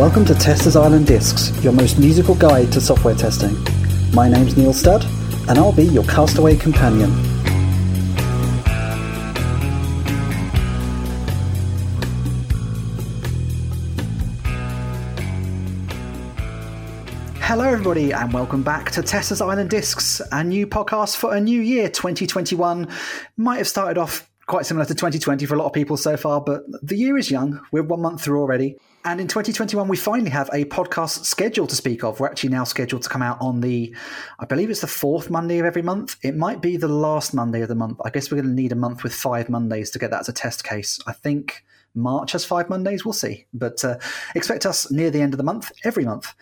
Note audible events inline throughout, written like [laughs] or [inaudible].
Welcome to Testers Island Discs, your most musical guide to software testing. My name's Neil Studd, and I'll be your castaway companion. Hello, everybody, and welcome back to Testers Island Discs, a new podcast for a new year 2021. Might have started off quite similar to 2020 for a lot of people so far, but the year is young. We're one month through already. And in 2021, we finally have a podcast schedule to speak of. We're actually now scheduled to come out on the, I believe it's the fourth Monday of every month. It might be the last Monday of the month. I guess we're going to need a month with five Mondays to get that as a test case. I think March has five Mondays. We'll see. But uh, expect us near the end of the month, every month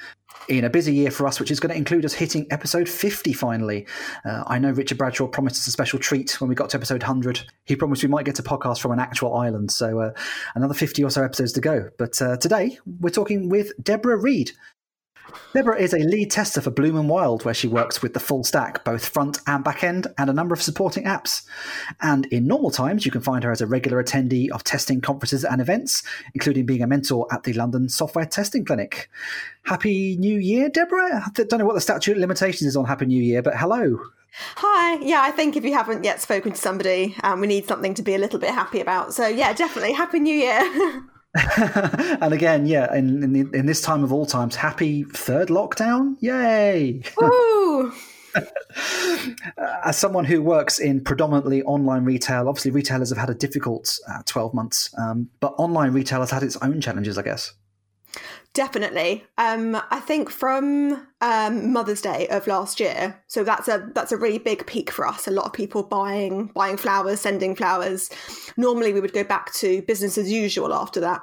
in a busy year for us, which is going to include us hitting episode 50 finally. Uh, I know Richard Bradshaw promised us a special treat when we got to episode 100. He promised we might get a podcast from an actual island. So uh, another 50 or so episodes to go. But uh, today we're talking with Deborah Reid. Deborah is a lead tester for Bloom and Wild, where she works with the full stack, both front and back end, and a number of supporting apps. And in normal times, you can find her as a regular attendee of testing conferences and events, including being a mentor at the London Software Testing Clinic. Happy New Year, Deborah! I don't know what the statute of limitations is on Happy New Year, but hello. Hi. Yeah, I think if you haven't yet spoken to somebody, um, we need something to be a little bit happy about. So, yeah, definitely. Happy New Year. [laughs] [laughs] and again, yeah, in in, the, in, this time of all times, happy third lockdown! Yay! Woo! [laughs] As someone who works in predominantly online retail, obviously retailers have had a difficult uh, twelve months, um, but online retail has had its own challenges, I guess. Definitely. Um, I think from um, Mother's Day of last year, so that's a that's a really big peak for us. A lot of people buying buying flowers, sending flowers. Normally, we would go back to business as usual after that,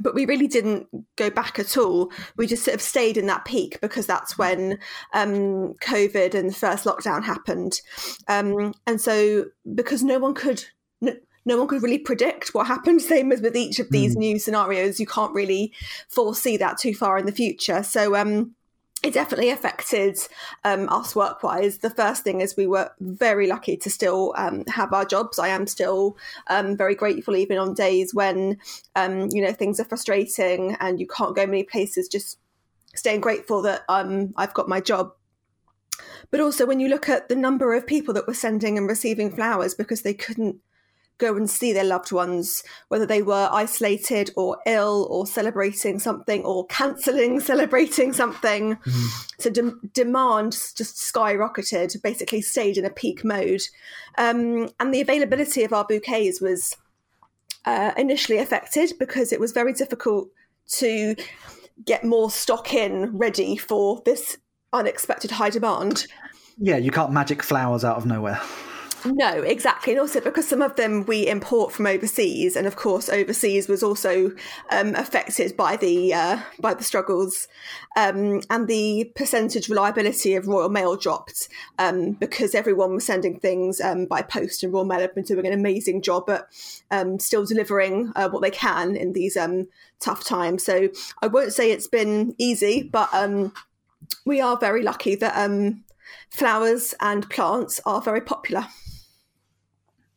but we really didn't go back at all. We just sort of stayed in that peak because that's when um, COVID and the first lockdown happened, um, and so because no one could no one could really predict what happened. [laughs] Same as with each of these mm. new scenarios, you can't really foresee that too far in the future. So, um, it definitely affected um, us work wise. The first thing is we were very lucky to still um, have our jobs. I am still um, very grateful, even on days when um, you know things are frustrating and you can't go many places. Just staying grateful that um, I've got my job. But also, when you look at the number of people that were sending and receiving flowers because they couldn't go and see their loved ones, whether they were isolated or ill or celebrating something or cancelling [laughs] celebrating something. Mm-hmm. So de- demand just skyrocketed, basically stayed in a peak mode. Um, and the availability of our bouquets was uh, initially affected because it was very difficult to get more stock in ready for this unexpected high demand. Yeah, you can't magic flowers out of nowhere. No, exactly. And also because some of them we import from overseas, and of course, overseas was also um, affected by the uh, by the struggles, um, and the percentage reliability of Royal Mail dropped um, because everyone was sending things um, by post, and Royal Mail have been doing an amazing job at um, still delivering uh, what they can in these um, tough times. So I won't say it's been easy, but we are very lucky that flowers and plants are very popular.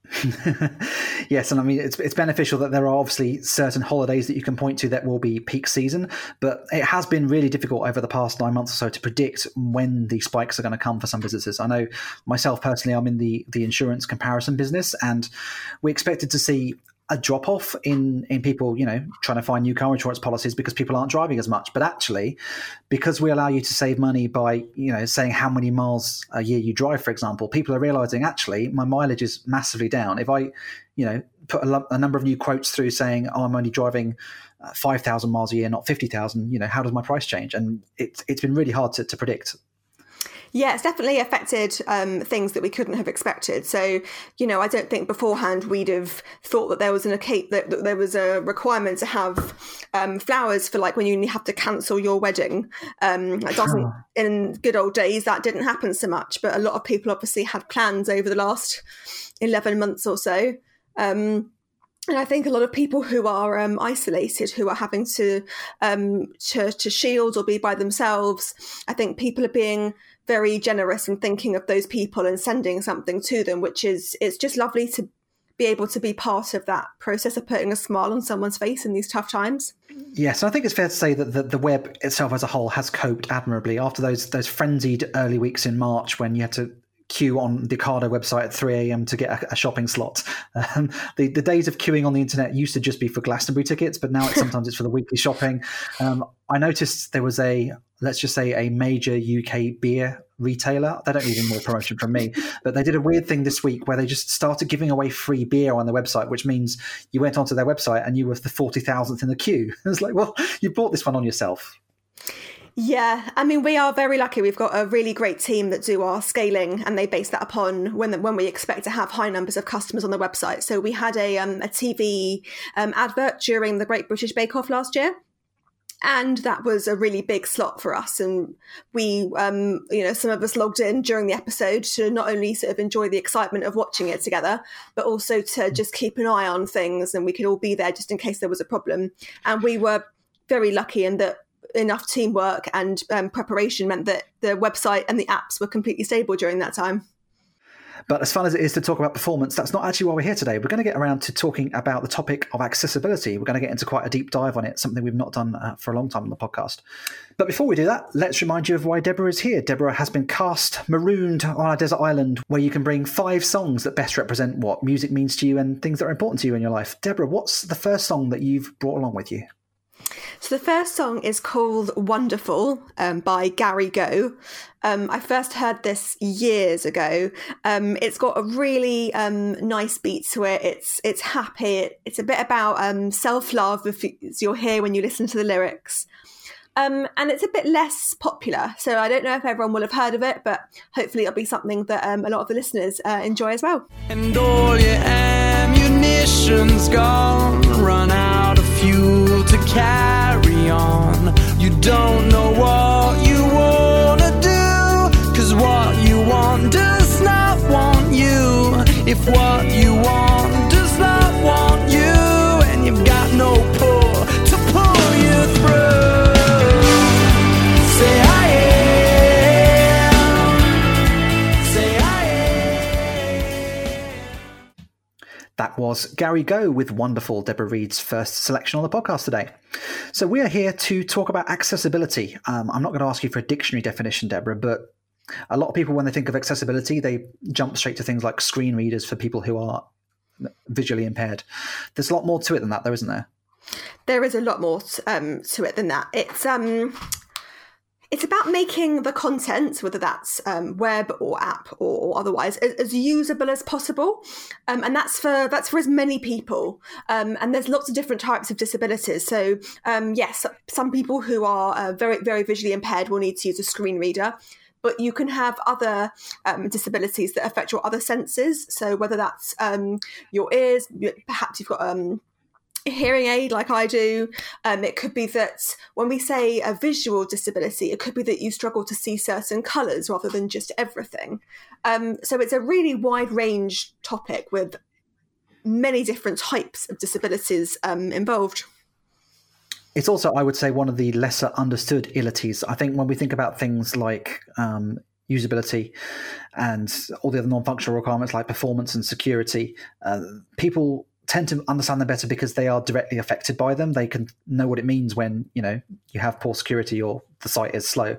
[laughs] yes, and I mean it's it's beneficial that there are obviously certain holidays that you can point to that will be peak season, but it has been really difficult over the past nine months or so to predict when the spikes are going to come for some businesses. I know myself personally, I'm in the the insurance comparison business, and we expected to see a drop off in in people, you know, trying to find new car insurance policies because people aren't driving as much. But actually, because we allow you to save money by, you know, saying how many miles a year you drive, for example, people are realizing actually my mileage is massively down. If I, you know, put a, a number of new quotes through saying, oh, I'm only driving uh, five thousand miles a year, not fifty thousand, you know, how does my price change? And it's it's been really hard to, to predict. Yeah, it's definitely affected um, things that we couldn't have expected. So, you know, I don't think beforehand we'd have thought that there was an that, that there was a requirement to have um, flowers for like when you have to cancel your wedding. Um, it doesn't in good old days that didn't happen so much, but a lot of people obviously had plans over the last eleven months or so. Um, and I think a lot of people who are um, isolated, who are having to, um, to to shield or be by themselves, I think people are being very generous and thinking of those people and sending something to them, which is it's just lovely to be able to be part of that process of putting a smile on someone's face in these tough times. Yes, I think it's fair to say that the, the web itself as a whole has coped admirably after those those frenzied early weeks in March when you had to queue on the Ocado website at 3 a.m. to get a, a shopping slot. [laughs] Um, the, the days of queuing on the internet used to just be for Glastonbury tickets, but now it's, [laughs] sometimes it's for the weekly shopping. Um, I noticed there was a, let's just say, a major UK beer retailer. They don't need any more promotion from me, but they did a weird thing this week where they just started giving away free beer on their website, which means you went onto their website and you were the 40,000th in the queue. [laughs] It's like, well, you bought this one on yourself. Yeah, I mean, we are very lucky. We've got a really great team that do our scaling, and they base that upon when when we expect to have high numbers of customers on the website. So we had a um, a TV um, advert during the Great British Bake Off last year, and that was a really big slot for us. And we um, you know some of us logged in during the episode to not only sort of enjoy the excitement of watching it together but also to just keep an eye on things and we could all be there just in case there was a problem. And we were very lucky in that enough teamwork and um, preparation meant that the website and the apps were completely stable during that time. But as fun as it is to talk about performance, that's not actually why we're here today. We're going to get around to talking about the topic of accessibility. We're going to get into quite a deep dive on it, something we've not done uh, for a long time on the podcast. But before we do that, let's remind you of why Deborah is here. Deborah has been cast marooned on a desert island where you can bring five songs that best represent what music means to you and things that are important to you in your life. Deborah, what's the first song that you've brought along with you? So the first song is called Wonderful um, by Gary Go. Um, I first heard this years ago. Um, it's got a really um, nice beat to it. It's it's happy. It's a bit about um, self love, as you'll hear when you listen to the lyrics. Um, and it's a bit less popular, so I don't know if everyone will have heard of it, but hopefully it'll be something that a lot of the listeners uh, enjoy as well. Ammunition's gone, run out of fuel to carry on. You don't know what you wanna do, cause what you want does not want you. If what you want does not want you, and you've got no pull to pull you through. That was Gary Go with wonderful Deborah Reid's first selection on the podcast today. So we are here to talk about accessibility. Um, I'm not going to ask you for a dictionary definition, Deborah, but a lot of people, when they think of accessibility, they jump straight to things like screen readers for people who are visually impaired. There's a lot more to it than that, though, isn't there? There is a lot more um, to it than that. It's um, it's about making the content, whether that's um, web or app or, or otherwise, as, as, usable as possible, um, and that's for that's for as many people. Um, and there's lots of different types of disabilities. So um, yes, some people who are uh, very very visually impaired will need to use a screen reader. But you can have other um, disabilities that affect your other senses. So whether that's um, your ears, perhaps you've got hearing aid like I do. Um, it could be that when we say a visual disability, it could be that you struggle to see certain colours rather than just everything. Um, so it's a really wide range topic with many different types of disabilities um, involved. It's also, I would say, one of the lesser understood illities. I think when we think about things like um, usability and all the other non-functional requirements like performance and security, uh, people tend to understand them better because they are directly affected by them. They can know what it means when you know you have poor security or the site is slow.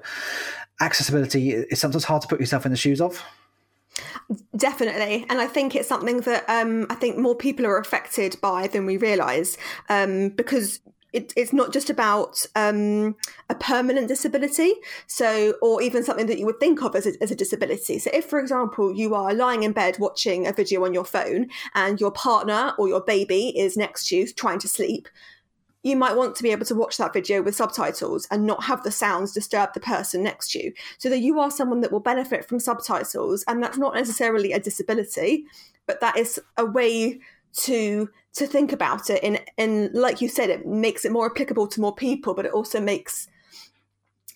Accessibility is sometimes hard to put yourself in the shoes of. Definitely, and I think it's something that um, I think more people are affected by than we realise um, because it, it's not just about um, a permanent disability, so or even something that you would think of as a, as a disability. So, if, for example, you are lying in bed watching a video on your phone and your partner or your baby is next to you trying to sleep, you might want to be able to watch that video with subtitles and not have the sounds disturb the person next to you. So that you are someone that will benefit from subtitles, and that's not necessarily a disability, but that is a way to to think about it and and like you said it makes it more applicable to more people but it also makes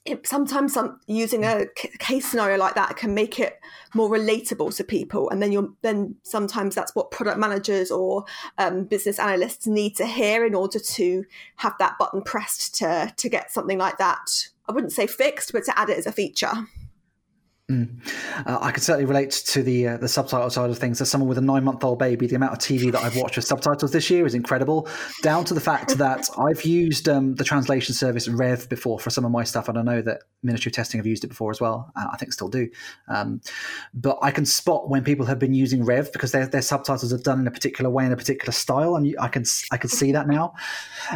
it, sometimes some, using a case scenario like that can make it more relatable to people. And then you're then sometimes that's what product managers or um, business analysts need to hear in order to have that button pressed to to get something like that i wouldn't say fixed but to add it as a feature Mm. Uh, I can certainly relate to the uh, the subtitle side of things. As someone with a nine month old baby, the amount of TV that I've watched with subtitles this year is incredible. Down to the fact [laughs] that I've used um, the translation service Rev before for some of my stuff, and I know that Ministry of Testing have used it before as well. Uh, I think still do. Um, but I can spot when people have been using Rev because their, their subtitles are done in a particular way in a particular style, and I can I can see that now.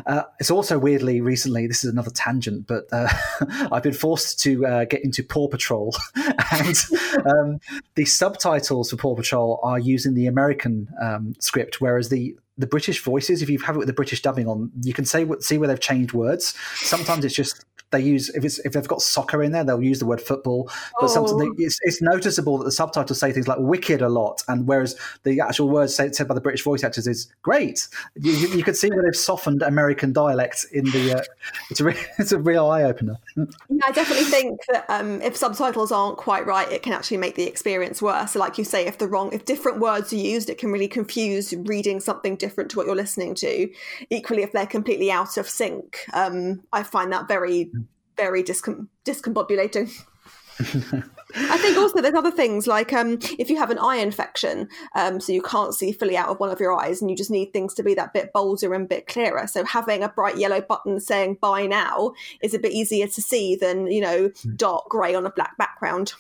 Uh, it's also weirdly recently. This is another tangent, but uh, [laughs] I've been forced to uh, get into Paw Patrol. [laughs] and [laughs] um, the subtitles for Paw Patrol are using the American um, script, whereas the the British voices, if you have it with the British dubbing on, you can say see where they've changed words. Sometimes it's just they use if it's if they've got soccer in there, they'll use the word football. But oh. sometimes it's, it's noticeable that the subtitles say things like "wicked" a lot, and whereas the actual words said, said by the British voice actors is "great." You, you, you can see where they've softened American dialect in the. Uh, it's a re- [laughs] it's a real eye opener. [laughs] yeah, I definitely think that um, if subtitles aren't quite right, it can actually make the experience worse. So, like you say, if the wrong if different words are used, it can really confuse reading something different to what you're listening to. Equally, if they're completely out of sync, um, I find that very very discom- discombobulating. [laughs] I think also there's other things like um, if you have an eye infection, um, so you can't see fully out of one of your eyes, and you just need things to be that bit bolder and bit clearer. So having a bright yellow button saying "buy now" is a bit easier to see than you know hmm. dark grey on a black background.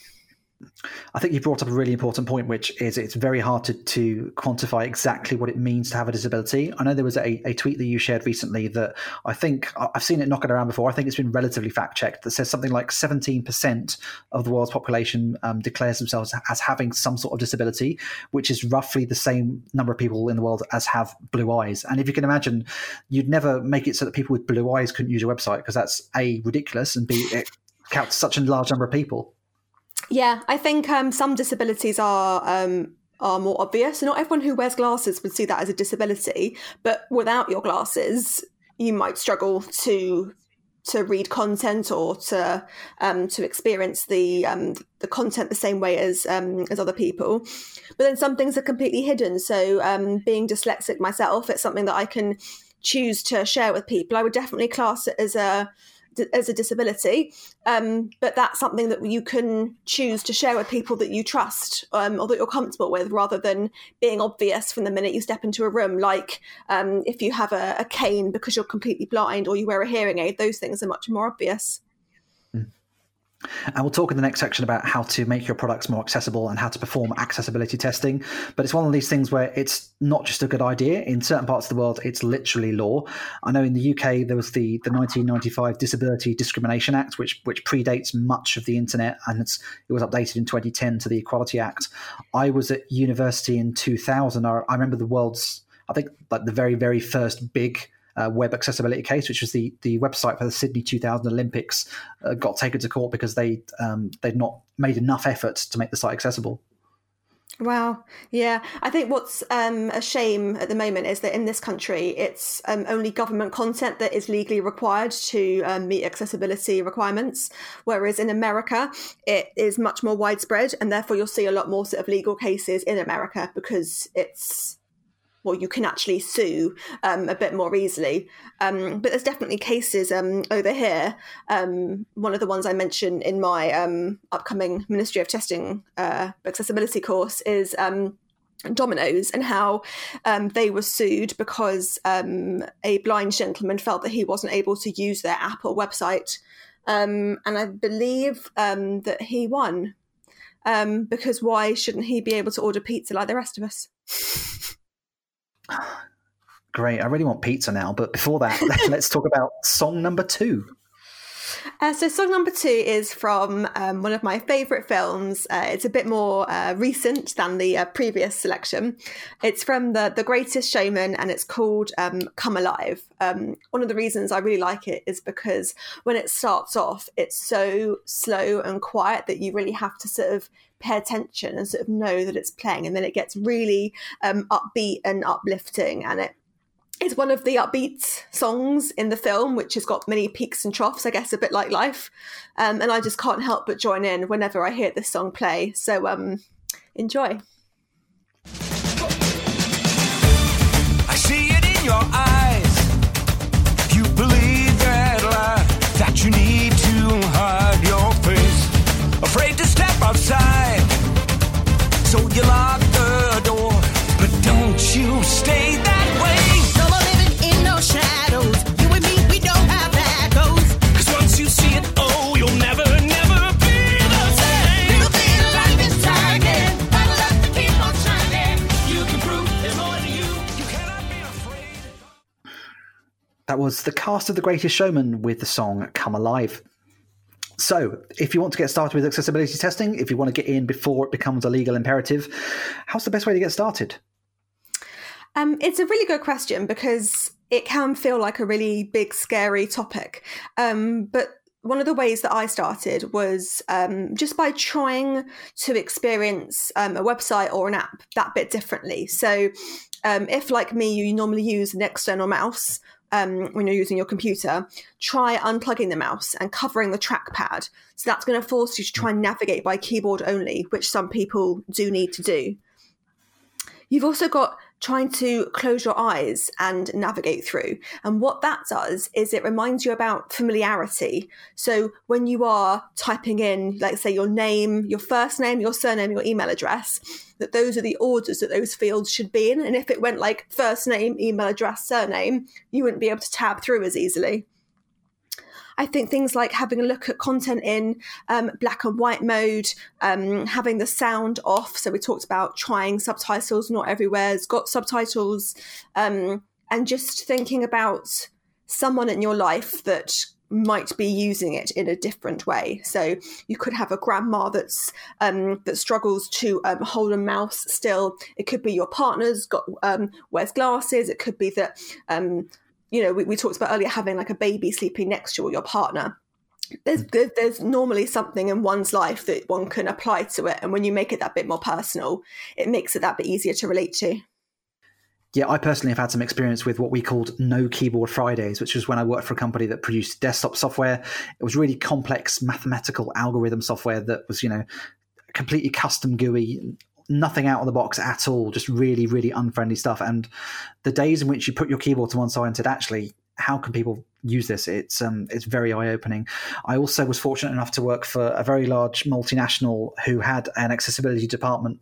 I think you brought up a really important point, which is it's very hard to, to quantify exactly what it means to have a disability. I know there was a, a tweet that you shared recently that I think I've seen it knocking around before. I think it's been relatively fact checked that says something like 17% of the world's population um, declares themselves as having some sort of disability, which is roughly the same number of people in the world as have blue eyes. And if you can imagine, you'd never make it so that people with blue eyes couldn't use your website because that's A, ridiculous, and B, it counts such a large number of people. Yeah, I think um, some disabilities are um, are more obvious. not everyone who wears glasses would see that as a disability, but without your glasses, you might struggle to to read content or to um, to experience the um, the content the same way as um, as other people. But then some things are completely hidden. So um, being dyslexic myself, it's something that I can choose to share with people. I would definitely class it as a as a disability, um, but that's something that you can choose to share with people that you trust um, or that you're comfortable with, rather than being obvious from the minute you step into a room. Like um, if you have a, a cane because you're completely blind, or you wear a hearing aid, those things are much more obvious. And we'll talk in the next section about how to make your products more accessible and how to perform accessibility testing. But it's one of these things where it's not just a good idea. In certain parts of the world, it's literally law. I know in the UK there was the, the 1995 Disability Discrimination Act, which which predates much of the internet, and it was updated in 2010 to the Equality Act. I was at university in 2000. I, I remember the world's I think like the very very first big uh, web accessibility case, which was the the website for the Sydney 2000 Olympics, uh, got taken to court because they um, they'd not made enough efforts to make the site accessible. Wow. Yeah. I think what's um, a shame at the moment is that in this country, it's um, only government content that is legally required to um, meet accessibility requirements. Whereas in America, it is much more widespread. And therefore, you'll see a lot more sort of legal cases in America because it's well, you can actually sue um, a bit more easily. Um, but there's definitely cases um, over here. Um, one of the ones I mentioned in my um, upcoming Ministry of Testing uh, accessibility course is. Um, Domino's and how they were sued because a blind gentleman felt that he wasn't able to use their app or website, and I believe that he won because why shouldn't he be able to order pizza like the rest of us? Great. I really want pizza now. But before that, [laughs] let's talk about song number two. Uh, so, song number two is from um, one of my favourite films. Uh, it's a bit more uh, recent than the uh, previous selection. It's from the the Greatest Showman, and it's called um, "Come Alive." Um, one of the reasons I really like it is because when it starts off, it's so slow and quiet that you really have to sort of pay attention and sort of know that it's playing, and then it gets really um, upbeat and uplifting, and it it's one of the upbeat songs in the film, which has got many peaks and troughs, I guess, a bit like life. Um, and I just can't help but join in whenever I hear this song play. So um, enjoy. I see it in your eyes. You believe that lie that you need to hide your face. Afraid to step outside. So you lock the door. But don't you stay there. That was the cast of The Greatest Showman with the song Come Alive. So, if you want to get started with accessibility testing, if you want to get in before it becomes a legal imperative, how's the best way to get started? Um, it's a really good question because it can feel like a really big, scary topic. Um, but one of the ways that I started was um, just by trying to experience um, a website or an app that bit differently. So, um, if like me, you normally use an external mouse um, when you're using your computer, try unplugging the mouse and covering the trackpad. So that's going to force you to try and navigate by keyboard only, which some people do need to do. You've also got trying to close your eyes and navigate through. And what that does is it reminds you about familiarity. So when you are typing in, like say your name, your first name, your surname, your email address, that those are the orders that those fields should be in. And if it went like first name, email address, surname, you wouldn't be able to tab through as easily. I think things like having a look at content in um, black and white mode, um, having the sound off. So we talked about trying subtitles. Not everywhere's got subtitles, um, and just thinking about someone in your life that might be using it in a different way. So you could have a grandma that's um, that struggles to um, hold a mouse still. It could be your partner's got um, wears glasses. It could be that um, you know, we, we talked about earlier having like a baby sleeping next to you or your partner. There's there's normally something in one's life that one can apply to it, and when you make it that bit more personal, it makes it that bit easier to relate to. Yeah, I personally have had some experience with what we called No Keyboard Fridays, which was when I worked for a company that produced desktop software. It was really complex mathematical algorithm software that was, you know, completely custom GUI, nothing out of the box at all, just really, really unfriendly stuff. And the days in which you put your keyboard to one side and said, actually, how can people use this? It's um, it's very eye opening. I also was fortunate enough to work for a very large multinational who had an accessibility department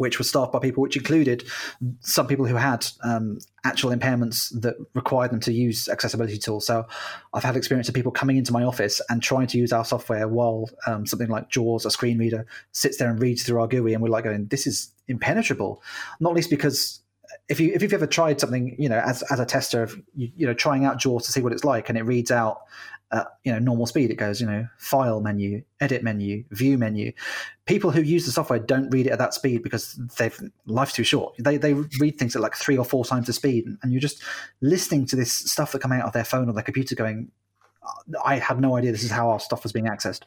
which was staffed by people, which included some people who had um, actual impairments that required them to use accessibility tools. So I've had experience of people coming into my office and trying to use our software while um, something like JAWS, a screen reader, sits there and reads through our GUI, and we're like going, "This is impenetrable." Not least because if you if you've ever tried something, you know, as as a tester of you, you know trying out JAWS to see what it's like, and it reads out at you know normal speed. It goes you know file menu, edit menu, view menu. People who use the software don't read it at that speed because they've life's too short. They they read things at like three or four times the speed, and you're just listening to this stuff that come out of their phone or their computer, going, "I had no idea this is how our stuff was being accessed."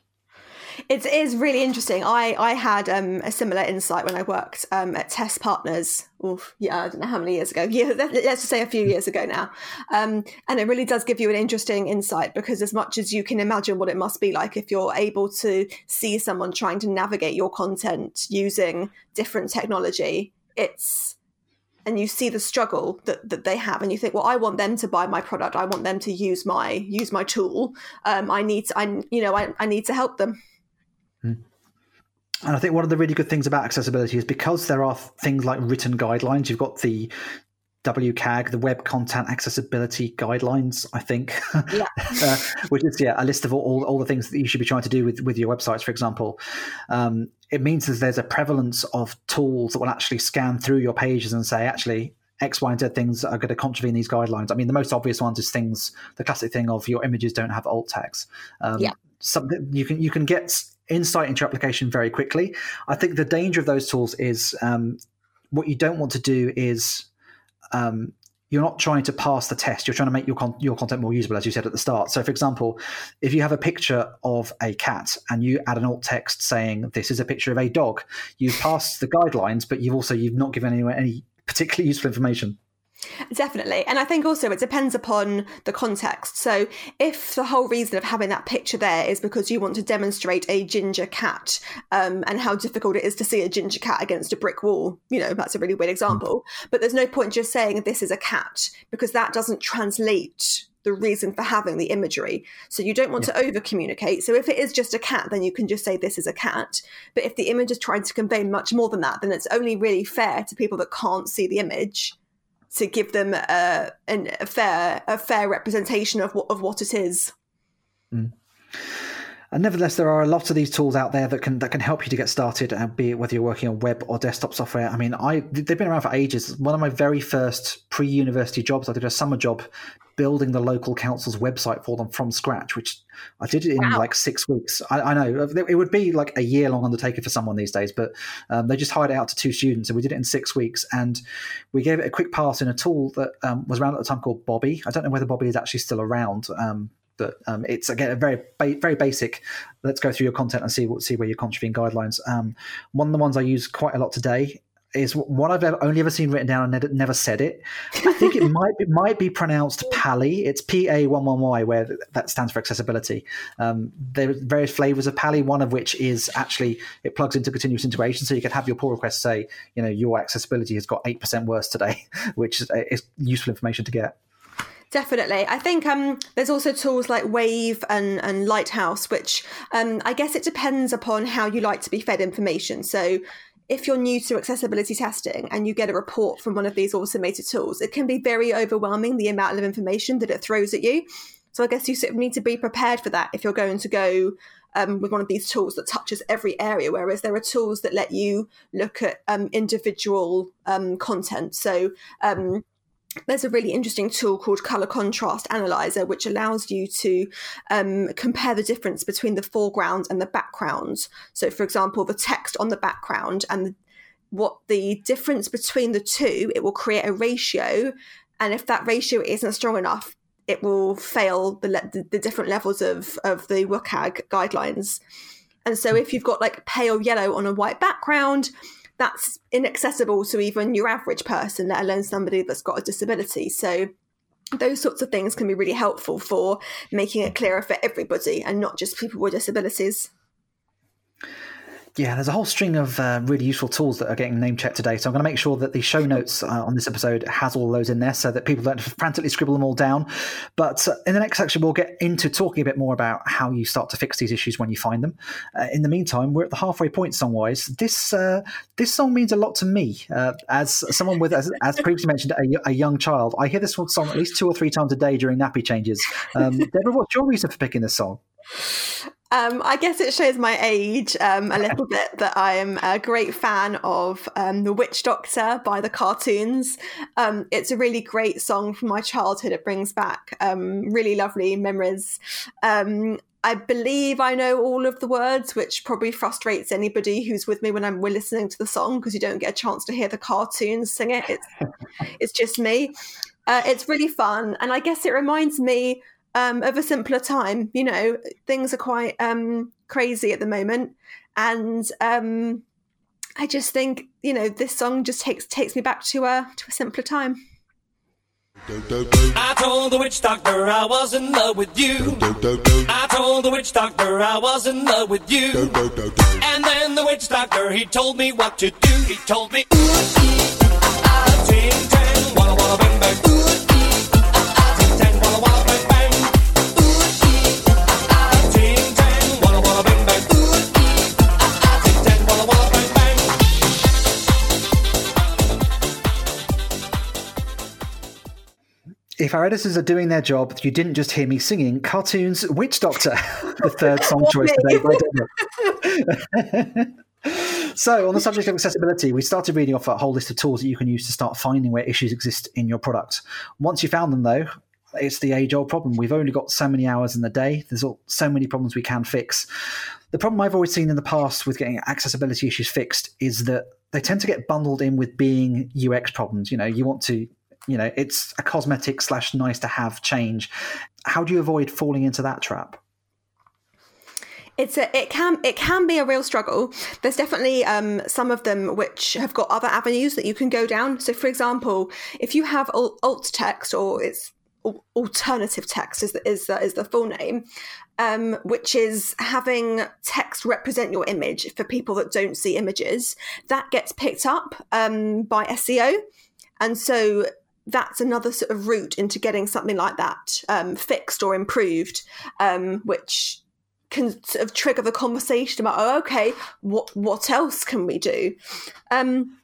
It is really interesting. I I had um, a similar insight when I worked um, at Test Partners. Oof, yeah, I don't know how many years ago. [laughs] Yeah, let's just say a few years ago now. Um, and it really does give you an interesting insight because as much as you can imagine what it must be like if you're able to see someone trying to navigate your content using different technology, it's and you see the struggle that, that they have and you think well i want them to buy my product i want them to use my use my tool um, i need to, i you know I, I need to help them and I think one of the really good things about accessibility is because there are things like written guidelines, you've got the WCAG, the Web Content Accessibility Guidelines, I think, [laughs] yeah. uh, which is yeah a list of all, all the things that you should be trying to do with, with your websites, for example. Um, it means that there's a prevalence of tools that will actually scan through your pages and say, actually, X, Y, and Z things are going to contravene these guidelines. I mean, the most obvious ones is things, the classic thing of your images don't have alt tags. Um, yeah. Something you can you can get insight into application very quickly. I think the danger of those tools is um, what you don't want to do is um, you're not trying to pass the test. You're trying to make your con- your content more usable, as you said at the start. So, for example, if you have a picture of a cat and you add an alt text saying this is a picture of a dog, you've passed the guidelines, but you've also you've not given anyone any particularly useful information. Definitely. And I think also it depends upon the context. So, if the whole reason of having that picture there is because you want to demonstrate a ginger cat um, and how difficult it is to see a ginger cat against a brick wall, you know, that's a really weird example. Mm. But there's no point just saying this is a cat because that doesn't translate the reason for having the imagery. So you don't want yeah. to over communicate. So if it is just a cat, then you can just say this is a cat. But if the image is trying to convey much more than that, then it's only really fair to people that can't see the image to give them a, a fair a fair representation of what of what it is. Mm. And nevertheless, there are a lot of these tools out there that can that can help you to get started, uh, be it whether you're working on web or desktop software. I mean, I they've been around for ages. One of my very first pre-university jobs, I did a summer job building the local council's website for them from scratch, which I did it in wow. like six weeks. I, I, know it would be like a year long undertaking for someone these days, but um, they just hired it out to two students, and we did it in six weeks. And we gave it a quick pass in a tool that um, was around at the time called Bobby. I don't know whether Bobby is actually still around. Um, but um, it's again a very ba- very basic. Let's go through your content and see what see where you're contributing guidelines. Um, one of the ones I use quite a lot today is what I've ever, only ever seen written down and never said it. I think it [laughs] might be, might be pronounced Pally. It's P A one one Y, where that stands for accessibility. Um, there are various flavors of Pally. One of which is actually it plugs into continuous integration, so you can have your pull request say, you know, your accessibility has got eight percent worse today, [laughs] which is, is useful information to get. Definitely. I think um, there's also tools like Wave and, and Lighthouse, which um, I guess it depends upon how you like to be fed information. So if you're new to accessibility testing and you get a report from one of these automated tools, it can be very overwhelming the amount of information that it throws at you. So I guess you sort of need to be prepared for that if you're going to go um, with one of these tools that touches every area, whereas there are tools that let you look at um, individual um, content. So um, there's a really interesting tool called Color Contrast Analyzer, which allows you to um, compare the difference between the foreground and the background. So, for example, the text on the background and what the difference between the two, it will create a ratio. And if that ratio isn't strong enough, it will fail the, the, the different levels of, of the WCAG guidelines. And so, if you've got like pale yellow on a white background, that's inaccessible to even your average person, let alone somebody that's got a disability. So those sorts of things can be really helpful for making it clearer for everybody and not just people with disabilities. Yeah, there's a whole string of uh, really useful tools that are getting name checked today. So I'm going to make sure that the show notes uh, on this episode has all those in there so that people don't frantically scribble them all down. But uh, in the next section, we'll get into talking a bit more about how you start to fix these issues when you find them. Uh, in the meantime, we're at the halfway point song wise. This uh, this song means a lot to me as someone with, as, as previously mentioned, a, a, young child. I hear this song at least two or three times a day during nappy changes. Um, Deborah, what's your reason for picking this song? Um, I guess it shows my age um, a little bit that I am a great fan of um, The Witch Doctor by the cartoons. Um, it's a really great song from my childhood. It brings back um, really lovely memories. Um, I believe I know all of the words, which probably frustrates anybody who's with me when I'm we're listening to the song because you don't get a chance to hear the cartoons sing it. It's [laughs] it's just me. Uh, it's really fun, and I guess it reminds me um, of a simpler time. You know, things are quite um, crazy at the moment, and um, I just think you know this song just takes takes me back to a to a simpler time. I told the witch doctor I was in love with you. I told the witch doctor I was in love with you. And then the witch doctor he told me what to do. He told me, ooh, ee, ah, ting, tang, walla walla bang bang. If our editors are doing their job, you didn't just hear me singing cartoons Witch Doctor, the third [laughs] song choice today. [laughs] so, on the subject of accessibility, we started reading off a whole list of tools that you can use to start finding where issues exist in your product. Once you found them, though, it's the age old problem. We've only got so many hours in the day, there's so many problems we can fix. The problem I've always seen in the past with getting accessibility issues fixed is that they tend to get bundled in with being UX problems. You know, you want to you know it's a cosmetic slash nice to have change. How do you avoid falling into that trap? It's a it can it can be a real struggle. There's definitely um, some of them which have got other avenues that you can go down. So for example if you have alt text or it's alternative text is the, is the, is the full name um, which is having text represent your image for people that don't see images that gets picked up um, by seo and so that's another sort of route into getting something like that um, fixed or improved, um, which can sort of trigger the conversation about, oh, okay, what what else can we do? Um,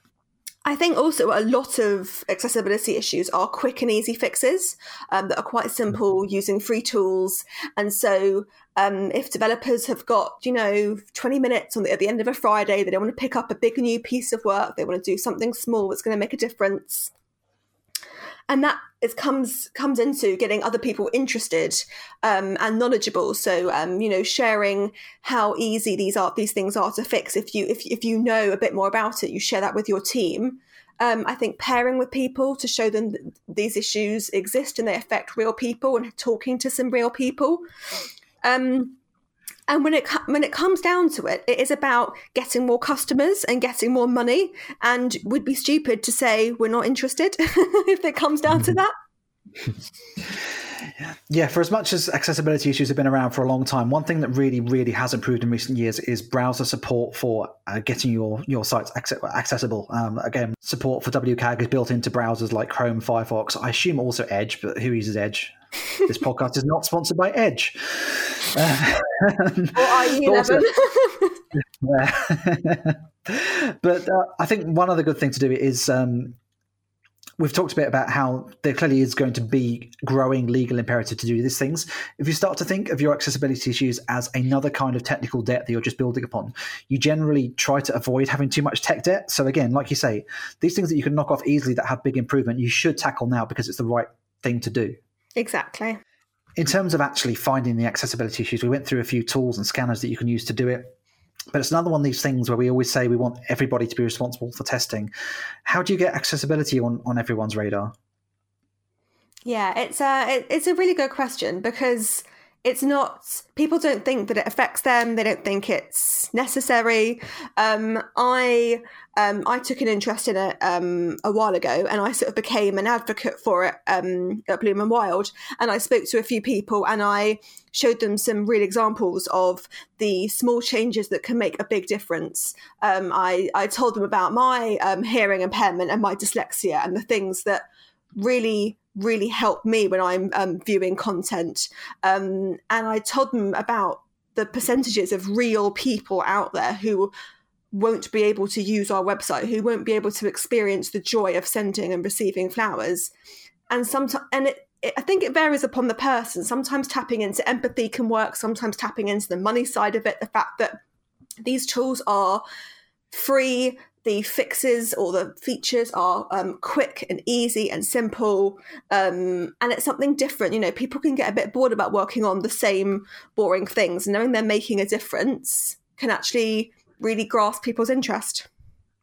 I think also a lot of accessibility issues are quick and easy fixes um, that are quite simple using free tools. And so, um, if developers have got, you know, 20 minutes the, at the end of a Friday, they don't want to pick up a big new piece of work, they want to do something small that's going to make a difference, and that it comes comes into getting other people interested um, and knowledgeable. So um, you know, sharing how easy these are these things are to fix. If you if if you know a bit more about it, you share that with your team. Um, I think pairing with people to show them these issues exist and they affect real people and talking to some real people. Um, and when it when it comes down to it, it is about getting more customers and getting more money. And would be stupid to say we're not interested [laughs] if it comes down to that. [laughs] Yeah, for as much as accessibility issues have been around for a long time, one thing that really, really has improved in recent years is browser support for uh, getting your your sites accessible. Um, again, support for WCAG is built into browsers like Chrome, Firefox. I assume also Edge, but who uses Edge? This podcast is not sponsored by Edge. Uh, or IE11. [laughs] but uh, I think one other good thing to do is um, we've talked a bit about how there clearly is going to be growing legal imperative to do these things. If you start to think of your accessibility issues as another kind of technical debt that you're just building upon, you generally try to avoid having too much tech debt. So again, like you say, these things that you can knock off easily that have big improvement, you should tackle now because it's the right thing to do. Exactly. In terms of actually finding the accessibility issues, we went through a few tools and scanners that you can use to do it. But it's another one of these things where we always say we want everybody to be responsible for testing. How do you get accessibility on, on everyone's radar? Yeah, it's a it's a really good question because it's not people don't think that it affects them they don't think it's necessary. Um, i um, i took an interest in it um, a while ago and i sort of became an advocate for it um, at Bloom and Wild. And i spoke to a few people and i showed them some real examples of the small changes that can make a big difference. Um, I, I told them about my um, hearing impairment and my dyslexia and the things that really really help me when I'm um, viewing content. Um, and I told them about the percentages of real people out there who won't be able to use our website, who won't be able to experience the joy of sending and receiving flowers. And sometimes, and it, it, I think it varies upon the person. Sometimes tapping into empathy can work. Sometimes tapping into the money side of it, the fact that these tools are free the fixes or the features are um, quick and easy and simple um, and it's something different. You know people can get a bit bored about working on the same boring things knowing they're making a difference can actually really grasp people's interest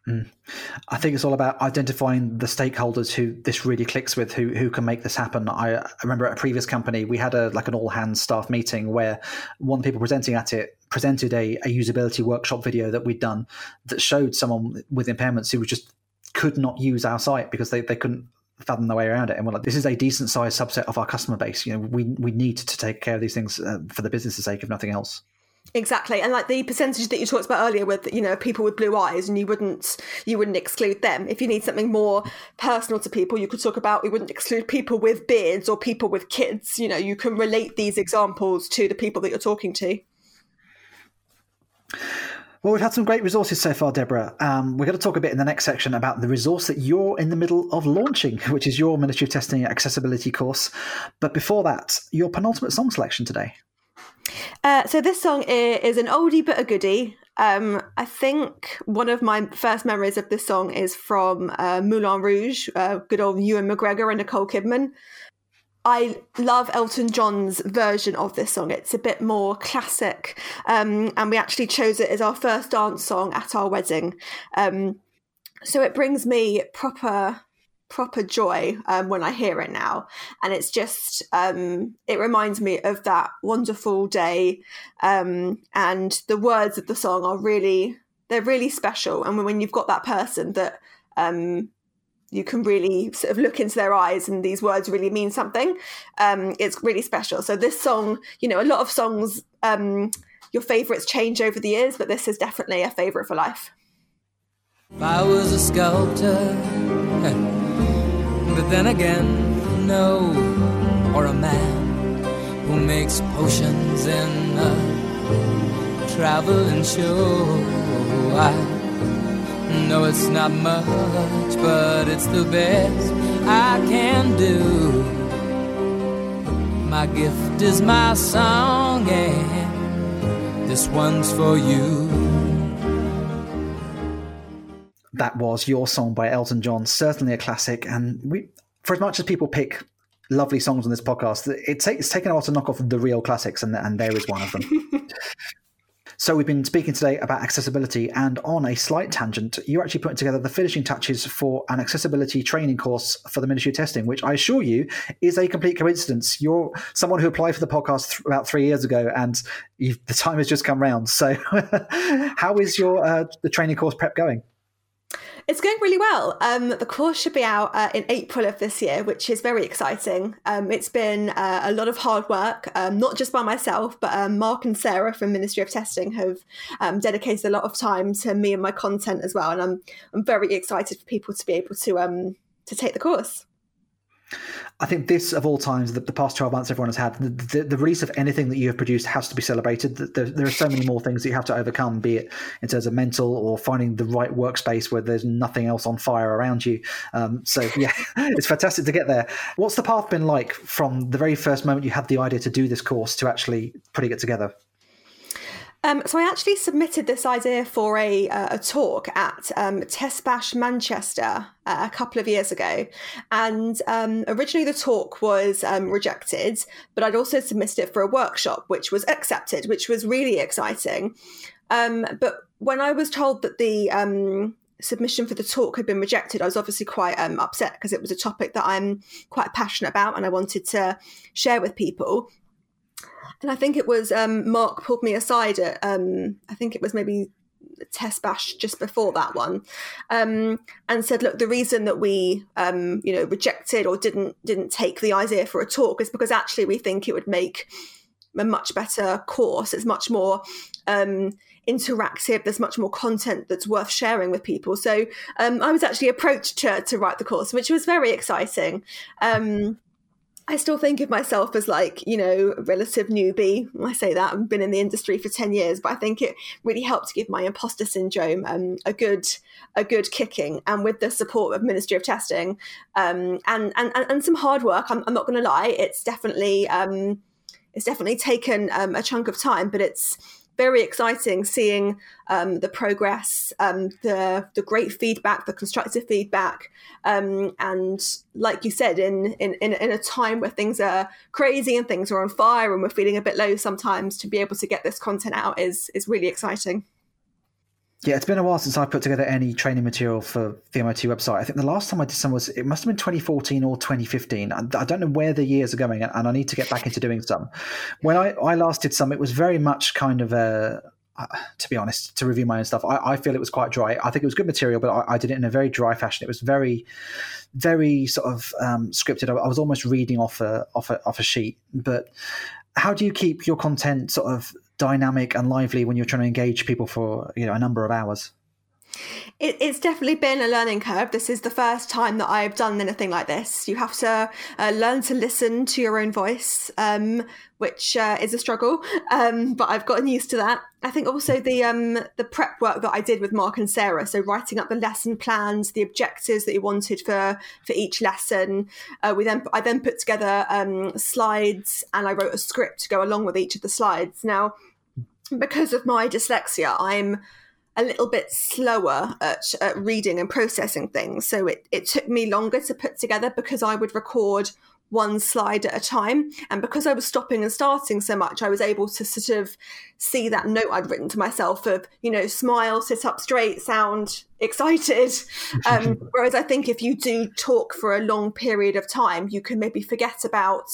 Mm. I think it's all about identifying the stakeholders who this really clicks with, who who can make this happen. I, I remember at a previous company we had a like an all hands staff meeting where one of the people presenting at it presented a, a usability workshop video that we'd done that showed someone with impairments who just could not use our site because they, they couldn't fathom their way around it. And we're like, this is a decent sized subset of our customer base. You know, we we need to take care of these things uh, for the business's sake, if nothing else. Exactly, and like the percentage that you talked about earlier, with you know people with blue eyes, and you wouldn't you wouldn't exclude them. If you need something more personal to people, you could talk about we wouldn't exclude people with beards or people with kids. You know, you can relate these examples to the people that you're talking to. Well, we've had some great resources so far, Deborah. Um, we're going to talk a bit in the next section about the resource that you're in the middle of launching, which is your Ministry of Testing Accessibility course. But before that, your penultimate song selection today. Uh, so this song is an oldie but a goodie. Um, I think one of my first memories of this song is from uh, Moulin Rouge, uh, good old Ewan McGregor and Nicole Kidman. I love Elton John's version of this song. It's a bit more classic, um, and we actually chose it as our first dance song at our wedding. Um, so it brings me proper proper joy um, when I hear it now. And it's just, um, it reminds me of that wonderful day. Um, and the words of the song are really, they're really special. And when you've got that person that um, you can really sort of look into their eyes and these words really mean something, um, it's really special. So this song, you know, a lot of songs, um, your favourites change over the years, but this is definitely a favourite for life. If I was a sculptor, but then again, no, or a man who makes potions in a traveling show. I know it's not much, but it's the best I can do. My gift is my song, and this one's for you. That was Your Song by Elton John, certainly a classic. And we, for as much as people pick lovely songs on this podcast, it take, it's taken a while to knock off the real classics, and, and there is one of them. [laughs] So we've been speaking today about accessibility, and on a slight tangent, you're actually putting together the finishing touches for an accessibility training course for the Ministry of Testing, which I assure you is a complete coincidence. You're someone who applied for the podcast th- about three years ago, and the time has just come round. So, [laughs] how is your uh, the training course prep going? It's going really well. Um, the course should be out uh, in April of this year, which is very exciting. Um, it's been uh, a lot of hard work, um, not just by myself, but um, Mark and Sarah from Ministry of Testing have um, dedicated a lot of time to me and my content as well. And I'm I'm very excited for people to be able to um, to take the course. I think this, of all times, the, the past 12 months everyone has had, the, the, the, release of anything that you have produced has to be celebrated. There, there, are so many more things that you have to overcome, be it in terms of mental or finding the right workspace where there's nothing else on fire around you. Um, so, [laughs] yeah, it's fantastic to get there. What's the path been like from the very first moment you had the idea to do this course to actually putting it together? Um, so I actually submitted this idea for a, uh, a talk at um, TestBash Manchester uh, a couple of years ago, and um, originally the talk was um, rejected, but I'd also submitted it for a workshop, which was accepted, which was really exciting. Um, but when I was told that the um, submission for the talk had been rejected, I was obviously quite upset because it was a topic that I'm quite passionate about and I wanted to share with people. And I think it was um, Mark pulled me aside at, um, I think it was maybe TestBash just before that one, um, and said, "Look, the reason that we, um, you know, rejected or didn't didn't take the idea for a talk is because actually we think it would make a much better course. It's much more." Um, interactive. There's much more content that's worth sharing with people. So um, I was actually approached to, to write the course, which was very exciting. Um, I still think of myself as like, you know, a relative newbie. I say that I've been in the industry for 10 years, but I think it really helped to give my imposter syndrome um, a good a good kicking. And with the support of Ministry of Testing um, and, and, and some hard work, I'm, I'm not going to lie, it's definitely um, it's definitely taken um, a chunk of time, but it's very exciting seeing um, the progress, um, the the great feedback, the constructive feedback, um, and like you said, in, in in a time where things are crazy and things are on fire and we're feeling a bit low sometimes, to be able to get this content out is is really exciting. Yeah, it's been a while since I put together any training material for the MOT website. I think the last time I did some was it must have been 2014 or 2015. I, don't know where the years are going, and I need to get back into doing some. When I, I last did some, it was very much kind of a uh, to be honest, to review my own stuff, I, I, feel it was quite dry. I think it was good material, but I, I, did it in a very dry fashion. It was very, very sort of um, scripted. I, I, was almost reading off a, off a off a sheet. But how do you keep your content sort of dynamic and lively when you're trying to engage people for you know a number of hours? It, it's definitely been a learning curve. This is the first time that I've done anything like this. You have to uh, learn to listen to your own voice, um, which uh, is a struggle, um, but I've gotten used to that. I think also the um, the prep work that I did with Mark and Sarah, so writing up the lesson plans, the objectives that you wanted for for each lesson. Uh, we then I then put together um, slides and I wrote a script to go along with each of the slides. Now, because of my dyslexia, I'm a little bit slower at, at, reading and processing things. So it, it took me longer to put together because I would record one slide at a time. And because I was stopping and starting so much, I was able to sort of see that note I'd written to myself of, you know, smile, sit up straight, sound excited. [laughs] Um, whereas I think if you do talk for a long period of time, you can maybe forget about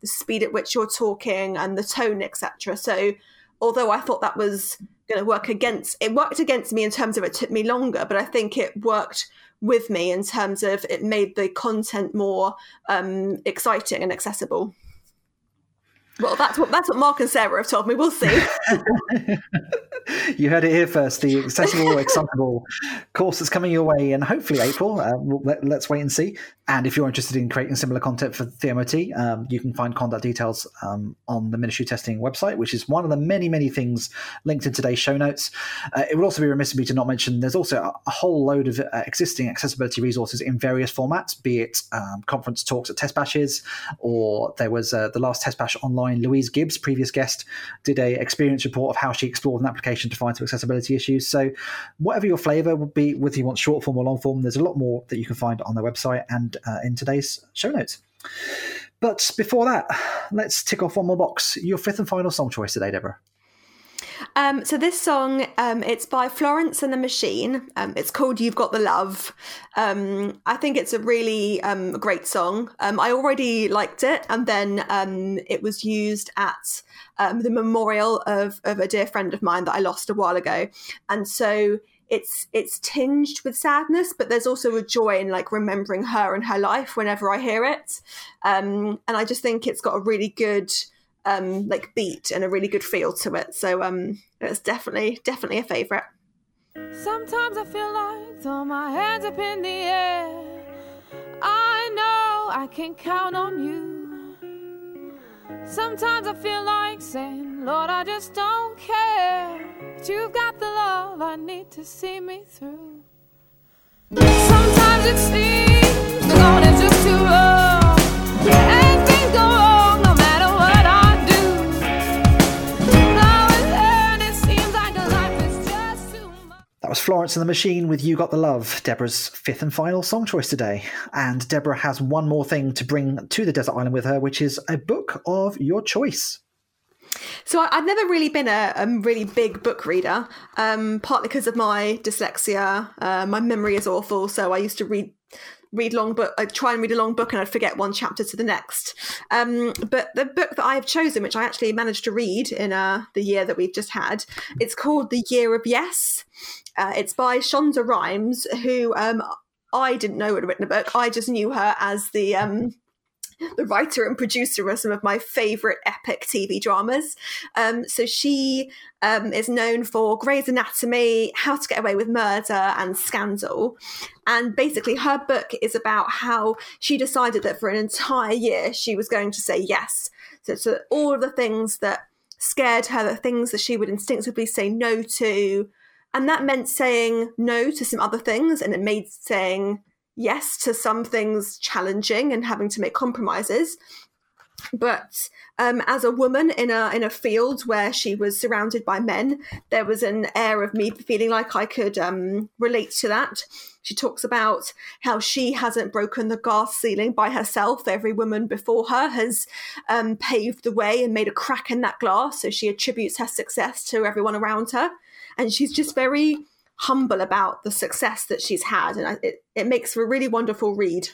the speed at which you're talking and the tone, etc. So although I thought that was going to work against it worked against me in terms of it took me longer but i think it worked with me in terms of it made the content more um, exciting and accessible well, that's what that's what Mark and Sarah have told me. We'll see. [laughs] [laughs] you heard it here first. The accessible, excitable course that's coming your way, and hopefully April. Uh, let, us wait and see. And if you're interested in creating similar content for the MOT, um, you can find contact details um, on the Ministry Testing website, which is one of the many, many things linked in today's show notes. Uh, it would also be remiss of me to not mention there's also a, whole load of uh, existing accessibility resources in various formats, be it um, conference talks at TestBashes, or there was uh, the last TestBash online Louise Gibbs, previous guest, did a experience report of how she explored an application to find some accessibility issues. So, whatever your flavour would be, whether you want short form or long form, there's a lot more that you can find on their website and uh, in today's show notes. But before that, let's tick off one more box. Your fifth and final song choice today, Deborah. Um, so this song, um, it's by Florence and the Machine. Um, it's called "You've Got the Love." Um, I think it's a really um, great song. Um, I already liked it, and then it was used at the memorial of, of a dear friend of mine that I lost a while ago, and so it's it's tinged with sadness, but there's also a joy in like remembering her and her life whenever I hear it. and I just think it's got a really good um, like beat and a really good feel to it. So um, it's definitely definitely a favourite. Sometimes I feel like throw my hands up in the air. I know I can count on you. Sometimes I feel like saying, Lord, I just don't care. But you've got the love I need to see me through. Sometimes it seems That was Florence and the Machine with You Got the Love, Deborah's fifth and final song choice today. And Deborah has one more thing to bring to the desert island with her, which is a book of your choice. So I, have never really been a, a really big book reader, um, partly because of my dyslexia. Uh, my memory is awful, so I used to read read long book I'd try and read a long book and I'd forget one chapter to the next. Um, but the book that I've chosen, which I actually managed to read in uh, the year that we've just had, it's called The Year of Yes. Uh, it's by Shonda Rhimes, who um, I didn't know had written a book. I just knew her as the um, the writer and producer of some of my favorite epic TV dramas. Um, so she um, is known for Grey's Anatomy, How to Get Away with Murder, and Scandal. And basically, her book is about how she decided that for an entire year she was going to say yes. So, to all of the things that scared her, the things that she would instinctively say no to. And that meant saying no to some other things, and it made saying yes to some things challenging and having to make compromises but um, as a woman in a in a field where she was surrounded by men, there was an air of me feeling like I could um, relate to that. She talks about how she hasn't broken the glass ceiling by herself. Every woman before her has um, paved the way and made a crack in that glass. So she attributes her success to everyone around her, and she's just very humble about the success that she's had, and it, it makes for a really wonderful read.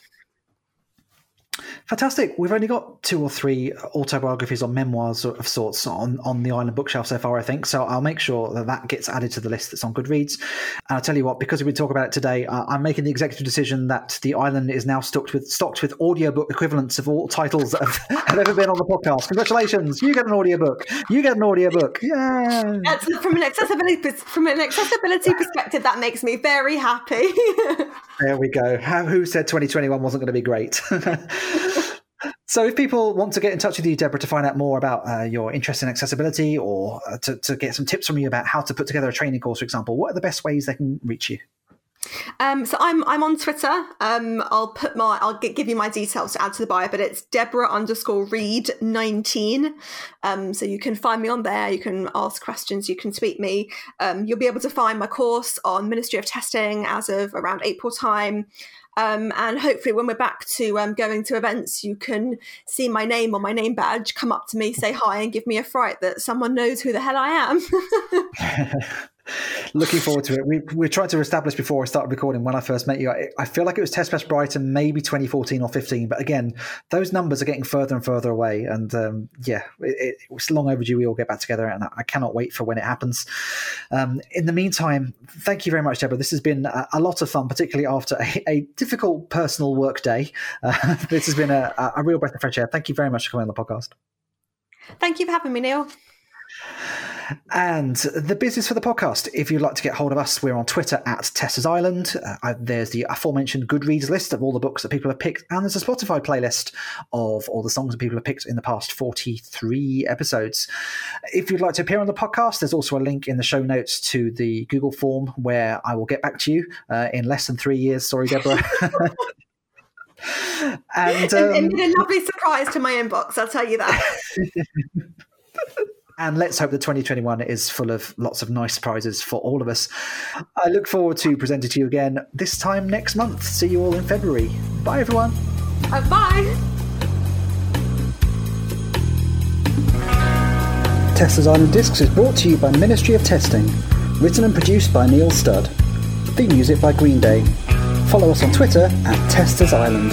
Fantastic. We've only got two or three autobiographies or memoirs of sorts on, on the island bookshelf so far, I think. So I'll make sure that that gets added to the list that's on Goodreads. And I'll tell you what, because we talk about it today, uh, I'm making the executive decision that the island is now stocked with stocked with audiobook equivalents of all titles that have, [laughs] have ever been on the podcast. Congratulations. You get an audiobook. You get an audiobook. Yeah. That's, from an accessibility from an accessibility perspective, that makes me very happy. [laughs] there we go. How, who said 2021 wasn't going to be great? [laughs] So, if people want to get in touch with you, Deborah, to find out more about uh, your interest in accessibility or uh, to, to, get some tips from you about how to put together a training course, for example, what are the best ways they can reach you? Um, so I'm I'm on Twitter. Um, I'll put my I'll give you my details to add to the bio, but it's Deborah underscore Reid nineteen. Um, so you can find me on there. You can ask questions. You can tweet me. Um, you'll be able to find my course on Ministry of Testing as of around April time. Um, and hopefully, when we're back to um, going to events, you can see my name or my name badge, come up to me, say hi, and give me a fright that someone knows who the hell I am. [laughs] [laughs] Looking forward to it. We we tried to establish before I started recording when I first met you. I, I feel like it was TestBash Brighton, maybe 2014 or 15. But again, those numbers are getting further and further away. And um, yeah, it, it's long overdue. We all get back together, and I cannot wait for when it happens. Um, in the meantime, thank you very much, Deborah. This has been a, a lot of fun, particularly after a, a difficult personal work day. Uh, [laughs] this has been a, a real breath of fresh air. Thank you very much for coming on the podcast. Thank you for having me, Neil. And the business for the podcast. If you'd like to get hold of us, we're on Twitter at Testers Island. Uh, there's the aforementioned Goodreads list of all the books that people have picked, and there's a Spotify playlist of all the songs that people have picked in the past 43 episodes. If you'd like to appear on the podcast, there's also a link in the show notes to the Google form where I will get back to you uh, in less than three years. Sorry, Deborah. [laughs] and um, um, a lovely surprise to my inbox. I'll tell you that. [laughs] and let's hope that 2021 is full of lots of nice surprises for all of us. I look forward to presenting to you again this time next month. See you all in February. Bye, everyone. Uh, bye. Testers Island Discs is brought to you by Ministry of Testing. Written and produced by Neil Studd. Theme music by Green Day. Follow us on Twitter at Testers Island.